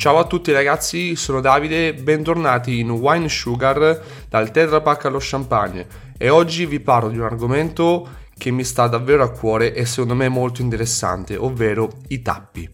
Ciao a tutti ragazzi, sono Davide, bentornati in Wine Sugar dal Tetra Pak allo Champagne e oggi vi parlo di un argomento che mi sta davvero a cuore e secondo me molto interessante, ovvero i tappi.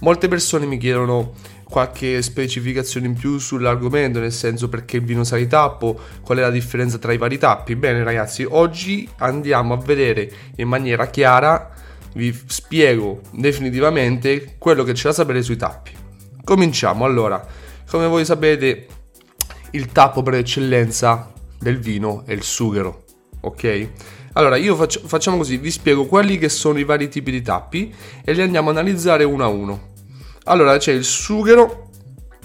Molte persone mi chiedono qualche specificazione in più sull'argomento, nel senso perché il vino sa di tappo, qual è la differenza tra i vari tappi. Bene ragazzi, oggi andiamo a vedere in maniera chiara, vi spiego definitivamente quello che c'è da sapere sui tappi. Cominciamo allora, come voi sapete il tappo per eccellenza del vino è il sughero, ok? Allora io faccio, facciamo così, vi spiego quelli che sono i vari tipi di tappi e li andiamo a analizzare uno a uno. Allora c'è il sughero,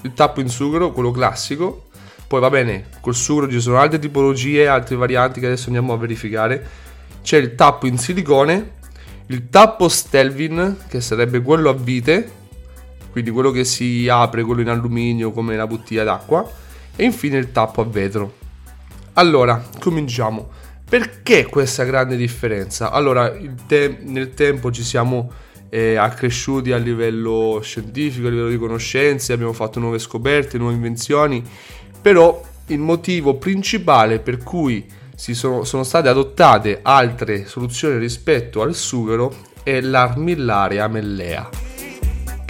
il tappo in sughero, quello classico, poi va bene, col sughero ci sono altre tipologie, altre varianti che adesso andiamo a verificare. C'è il tappo in silicone, il tappo Stelvin, che sarebbe quello a vite, quindi quello che si apre, quello in alluminio come la bottiglia d'acqua, e infine il tappo a vetro. Allora, cominciamo. Perché questa grande differenza? Allora, te- nel tempo ci siamo eh, accresciuti a livello scientifico, a livello di conoscenze, abbiamo fatto nuove scoperte, nuove invenzioni, però il motivo principale per cui sono, sono, state adottate altre soluzioni rispetto al sughero è l'armillaria mellea.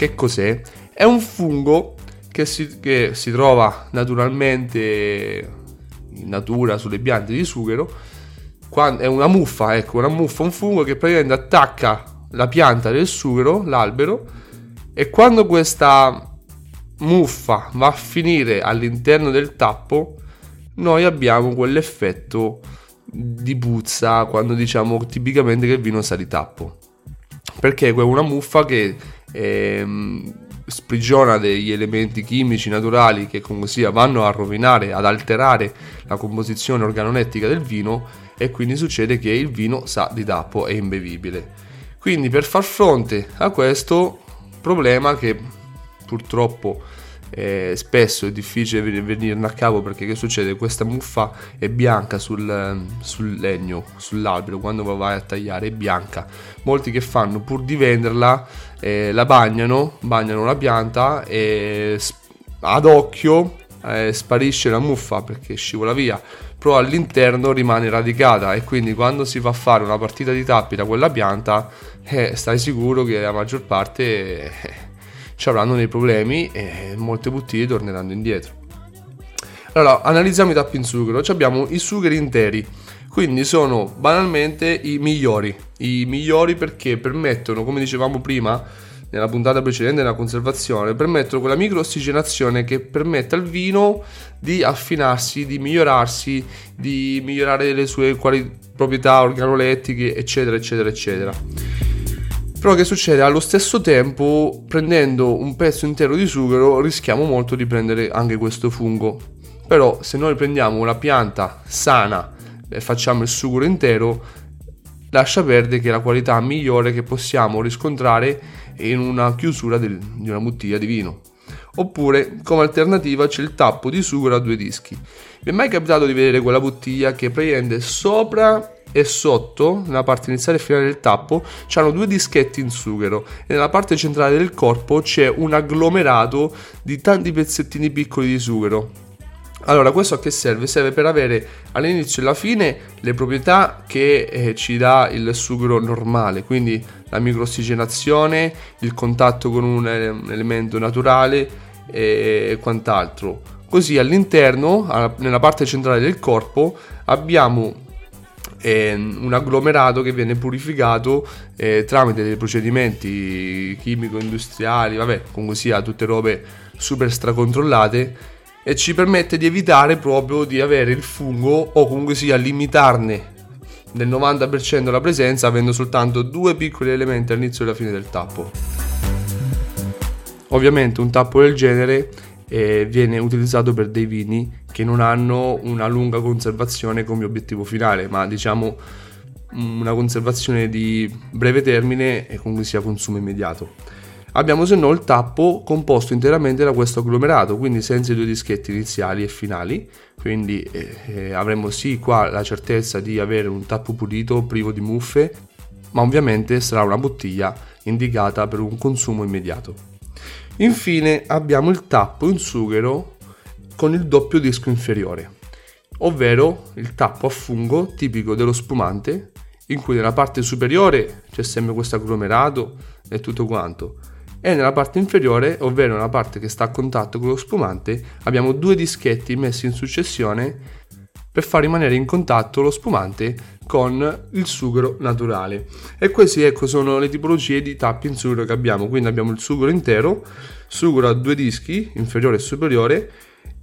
Che cos'è? È un fungo che si, che si trova naturalmente in natura sulle piante di sughero. È una muffa, ecco, una muffa, un fungo che praticamente attacca la pianta del sughero, l'albero, e quando questa muffa va a finire all'interno del tappo, noi abbiamo quell'effetto di puzza quando diciamo tipicamente che il vino sa di tappo. Perché è una muffa che ehm, sprigiona degli elementi chimici naturali che comunque sia vanno a rovinare, ad alterare la composizione organolettica del vino e quindi succede che il vino sa di tappo, è imbevibile. Quindi per far fronte a questo problema che purtroppo eh, spesso è difficile venirne a capo perché che succede? Questa muffa è bianca sul, sul, legno, sull'albero, quando vai a tagliare è bianca. Molti che fanno pur di venderla eh, la bagnano, bagnano la pianta e ad occhio eh, sparisce la muffa perché scivola via però all'interno rimane radicata e quindi quando si va a fare una partita di tappi da quella pianta eh, stai sicuro che la maggior parte eh, ci avranno dei problemi e molte bottiglie torneranno indietro. Allora, analizziamo i tappi in sughero. Abbiamo i sugheri interi, quindi sono banalmente i migliori. I migliori perché permettono, come dicevamo prima, nella puntata precedente della conservazione, permettono quella microossigenazione che permette al vino di affinarsi, di migliorarsi, di migliorare le sue quali- proprietà organolettiche, eccetera, eccetera, eccetera. Però che succede? Allo stesso tempo, prendendo un pezzo intero di sughero, rischiamo molto di prendere anche questo fungo. Però se noi prendiamo una pianta sana e facciamo il sughero intero, lascia perdere che la qualità migliore che possiamo riscontrare in una chiusura del, di una bottiglia di vino. Oppure, come alternativa, c'è il tappo di sughero a due dischi. Vi è mai capitato di vedere quella bottiglia che prende sopra e sotto, nella parte iniziale e finale del tappo, c'hanno due dischetti in sughero e nella parte centrale del corpo c'è un agglomerato di tanti pezzettini piccoli di sughero. Allora, questo a che serve? Serve per avere all'inizio e alla fine le proprietà che eh, ci dà il sughero normale, quindi la microossigenazione, il contatto con un, un elemento naturale e quant'altro. Così all'interno, nella parte centrale del corpo, abbiamo eh, un agglomerato che viene purificato eh, tramite dei procedimenti chimico-industriali, vabbè, comunque sia tutte robe super stracontrollate e ci permette di evitare proprio di avere il fungo o comunque sia limitarne del 90% la presenza avendo soltanto due piccoli elementi all'inizio e alla fine del tappo. Ovviamente un tappo del genere eh, viene utilizzato per dei vini che non hanno una lunga conservazione come obiettivo finale, ma diciamo una conservazione di breve termine e comunque sia consumo immediato. Abbiamo se no il tappo composto interamente da questo agglomerato, quindi senza i due dischetti iniziali e finali, quindi eh, eh, avremo sì qua la certezza di avere un tappo pulito, privo di muffe, ma ovviamente sarà una bottiglia indicata per un consumo immediato. Infine abbiamo il tappo in sughero con il doppio disco inferiore, ovvero il tappo a fungo tipico dello spumante in cui nella parte superiore c'è sempre questo agglomerato e tutto quanto e nella parte inferiore, ovvero nella parte che sta a contatto con lo spumante, abbiamo due dischetti messi in successione per far rimanere in contatto lo spumante con il sughero naturale. E queste ecco sono le tipologie di tappi in sughero che abbiamo. Quindi abbiamo il sughero intero, sughero a due dischi, inferiore e superiore,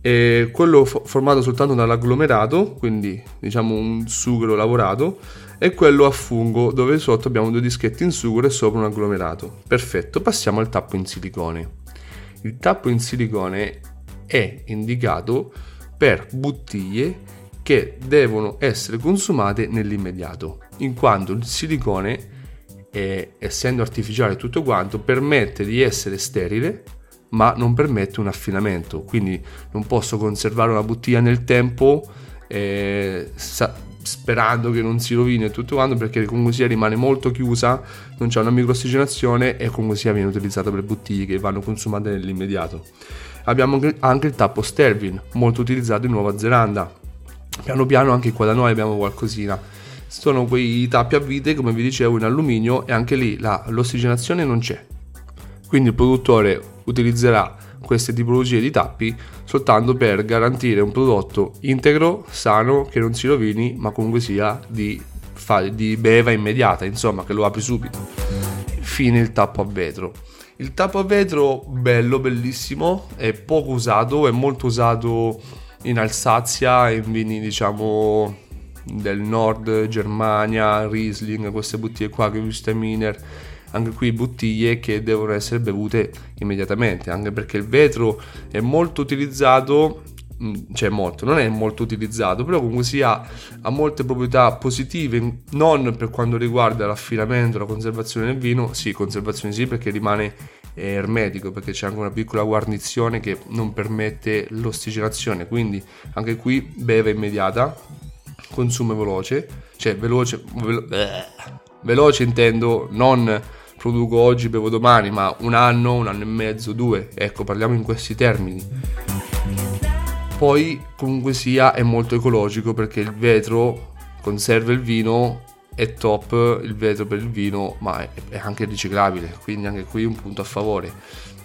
e quello formato soltanto dall'agglomerato, quindi diciamo un sughero lavorato, e quello a fungo dove sotto abbiamo due dischetti in sughero e sopra un agglomerato. Perfetto, passiamo al tappo in silicone. Il tappo in silicone è indicato per bottiglie che devono essere consumate nell'immediato, in quanto il silicone, è, essendo artificiale tutto quanto, permette di essere sterile ma non permette un affinamento, quindi non posso conservare una bottiglia nel tempo eh, sa- sperando che non si rovini e tutto quanto perché comunque sia rimane molto chiusa, non c'è una microossigenazione e comunque sia viene utilizzata per bottiglie che vanno consumate nell'immediato. Abbiamo anche il tappo Stervin, molto utilizzato in Nuova Zelanda. Piano piano anche qua da noi abbiamo qualcosina. Sono quei tappi a vite, come vi dicevo, in alluminio e anche lì la, l'ossigenazione non c'è. Quindi il produttore utilizzerà queste tipologie di tappi soltanto per garantire un prodotto integro, sano, che non si rovini, ma comunque sia di, di beva immediata, insomma, che lo apri subito. Fine il tappo a vetro. Il tappo a vetro bello, bellissimo, è poco usato, è molto usato in Alsazia, in vini diciamo del nord, Germania, Riesling, queste bottiglie qua che Wüsteminer anche qui bottiglie che devono essere bevute immediatamente, anche perché il vetro è molto utilizzato mm, cioè molto, non è molto utilizzato, però comunque sia ha molte proprietà positive, non per quanto riguarda l'affinamento, la conservazione del vino, sì, conservazione sì perché rimane ermetico, perché c'è anche una piccola guarnizione che non permette l'ossigenazione, quindi anche qui beve immediata, consumo veloce, cioè veloce, velo- veloce intendo non produco oggi, bevo domani, ma un anno, un anno e mezzo, due. Ecco, parliamo in questi termini. Poi comunque sia è molto ecologico perché il vetro conserva il vino, è top il vetro per il vino, ma è anche riciclabile, quindi anche qui un punto a favore.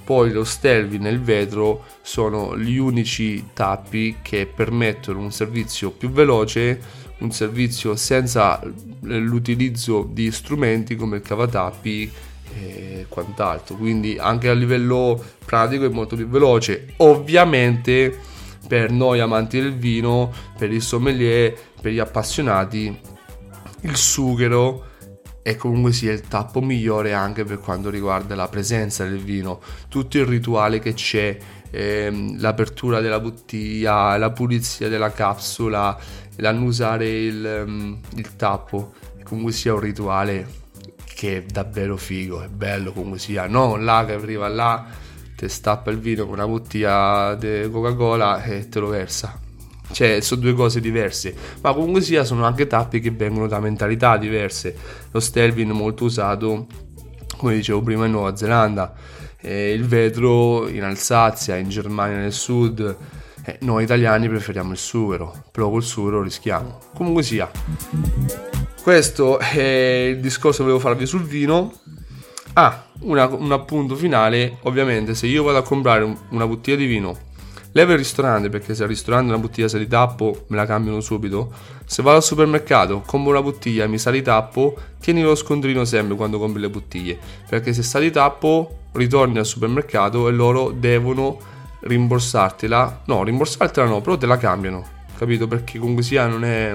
Poi lo Stelvin e il vetro sono gli unici tappi che permettono un servizio più veloce, un servizio senza l'utilizzo di strumenti come il cavatappi e quant'altro. Quindi anche a livello pratico è molto più veloce. Ovviamente per noi amanti del vino, per i sommelier, per gli appassionati, il sughero è comunque sia il tappo migliore anche per quanto riguarda la presenza del vino, tutto il rituale che c'è, ehm, l'apertura della bottiglia, la pulizia della capsula, l'annusare il, um, il tappo, comunque sia un rituale che è davvero figo, è bello comunque sia, non là che arriva là, ti stappa il vino con una bottiglia di Coca-Cola e te lo versa. Cioè, sono due cose diverse, ma comunque sia sono anche tappi che vengono da mentalità diverse. Lo Stelvin molto usato, come dicevo prima, in Nuova Zelanda, eh, il vetro in Alsazia, in Germania nel sud. Eh, noi italiani preferiamo il sughero, però col sughero rischiamo. Comunque sia. Questo è il discorso che volevo farvi sul vino. Ah, una, un appunto finale. Ovviamente, se io vado a comprare un, una bottiglia di vino, levo il ristorante perché se al ristorante una bottiglia sa di tappo me la cambiano subito. Se vado al supermercato, compro una bottiglia e mi sa di tappo, tieni lo scontrino sempre quando compri le bottiglie. Perché se sa di tappo, ritorni al supermercato e loro devono rimborsartela. No, rimborsartela no, però te la cambiano. Capito? Perché comunque sia non è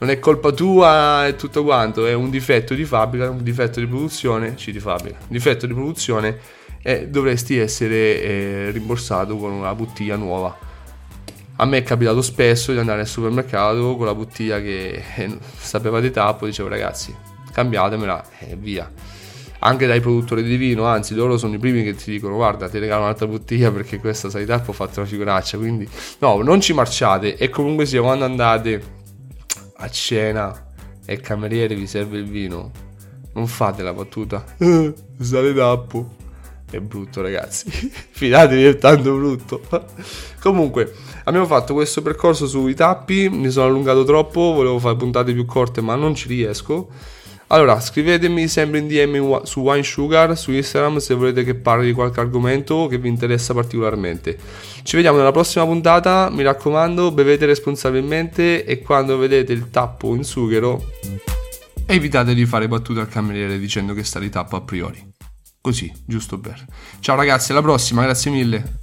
non è colpa tua e tutto quanto, è un difetto di fabbrica, un difetto di produzione, ci di fabbrica, un difetto di produzione e dovresti essere eh, rimborsato con una bottiglia nuova. A me è capitato spesso di andare al supermercato con la bottiglia che eh, sapeva di tappo, dicevo ragazzi cambiatemela e via. Anche dai produttori di vino, anzi loro sono i primi che ti dicono guarda ti regalo un'altra bottiglia perché questa sai tappo ho fatto una figuraccia, quindi no, non ci marciate e comunque sia quando andate a cena e il cameriere vi serve il vino, non fate la battuta, eh, sale tappo è brutto ragazzi. Fidatevi è tanto brutto. Comunque abbiamo fatto questo percorso sui tappi mi sono allungato troppo volevo fare puntate più corte ma non ci riesco. Allora scrivetemi sempre in DM su Wine Sugar su Instagram se volete che parli di qualche argomento che vi interessa particolarmente. Ci vediamo nella prossima puntata mi raccomando bevete responsabilmente e quando vedete il tappo in sughero evitate di fare battute al cameriere dicendo che sta di tappo a priori Così, giusto per. Ciao ragazzi, alla prossima, grazie mille.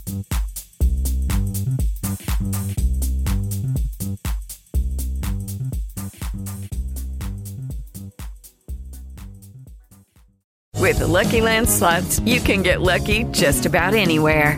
With the Lucky Land slots, you can get lucky just about anywhere.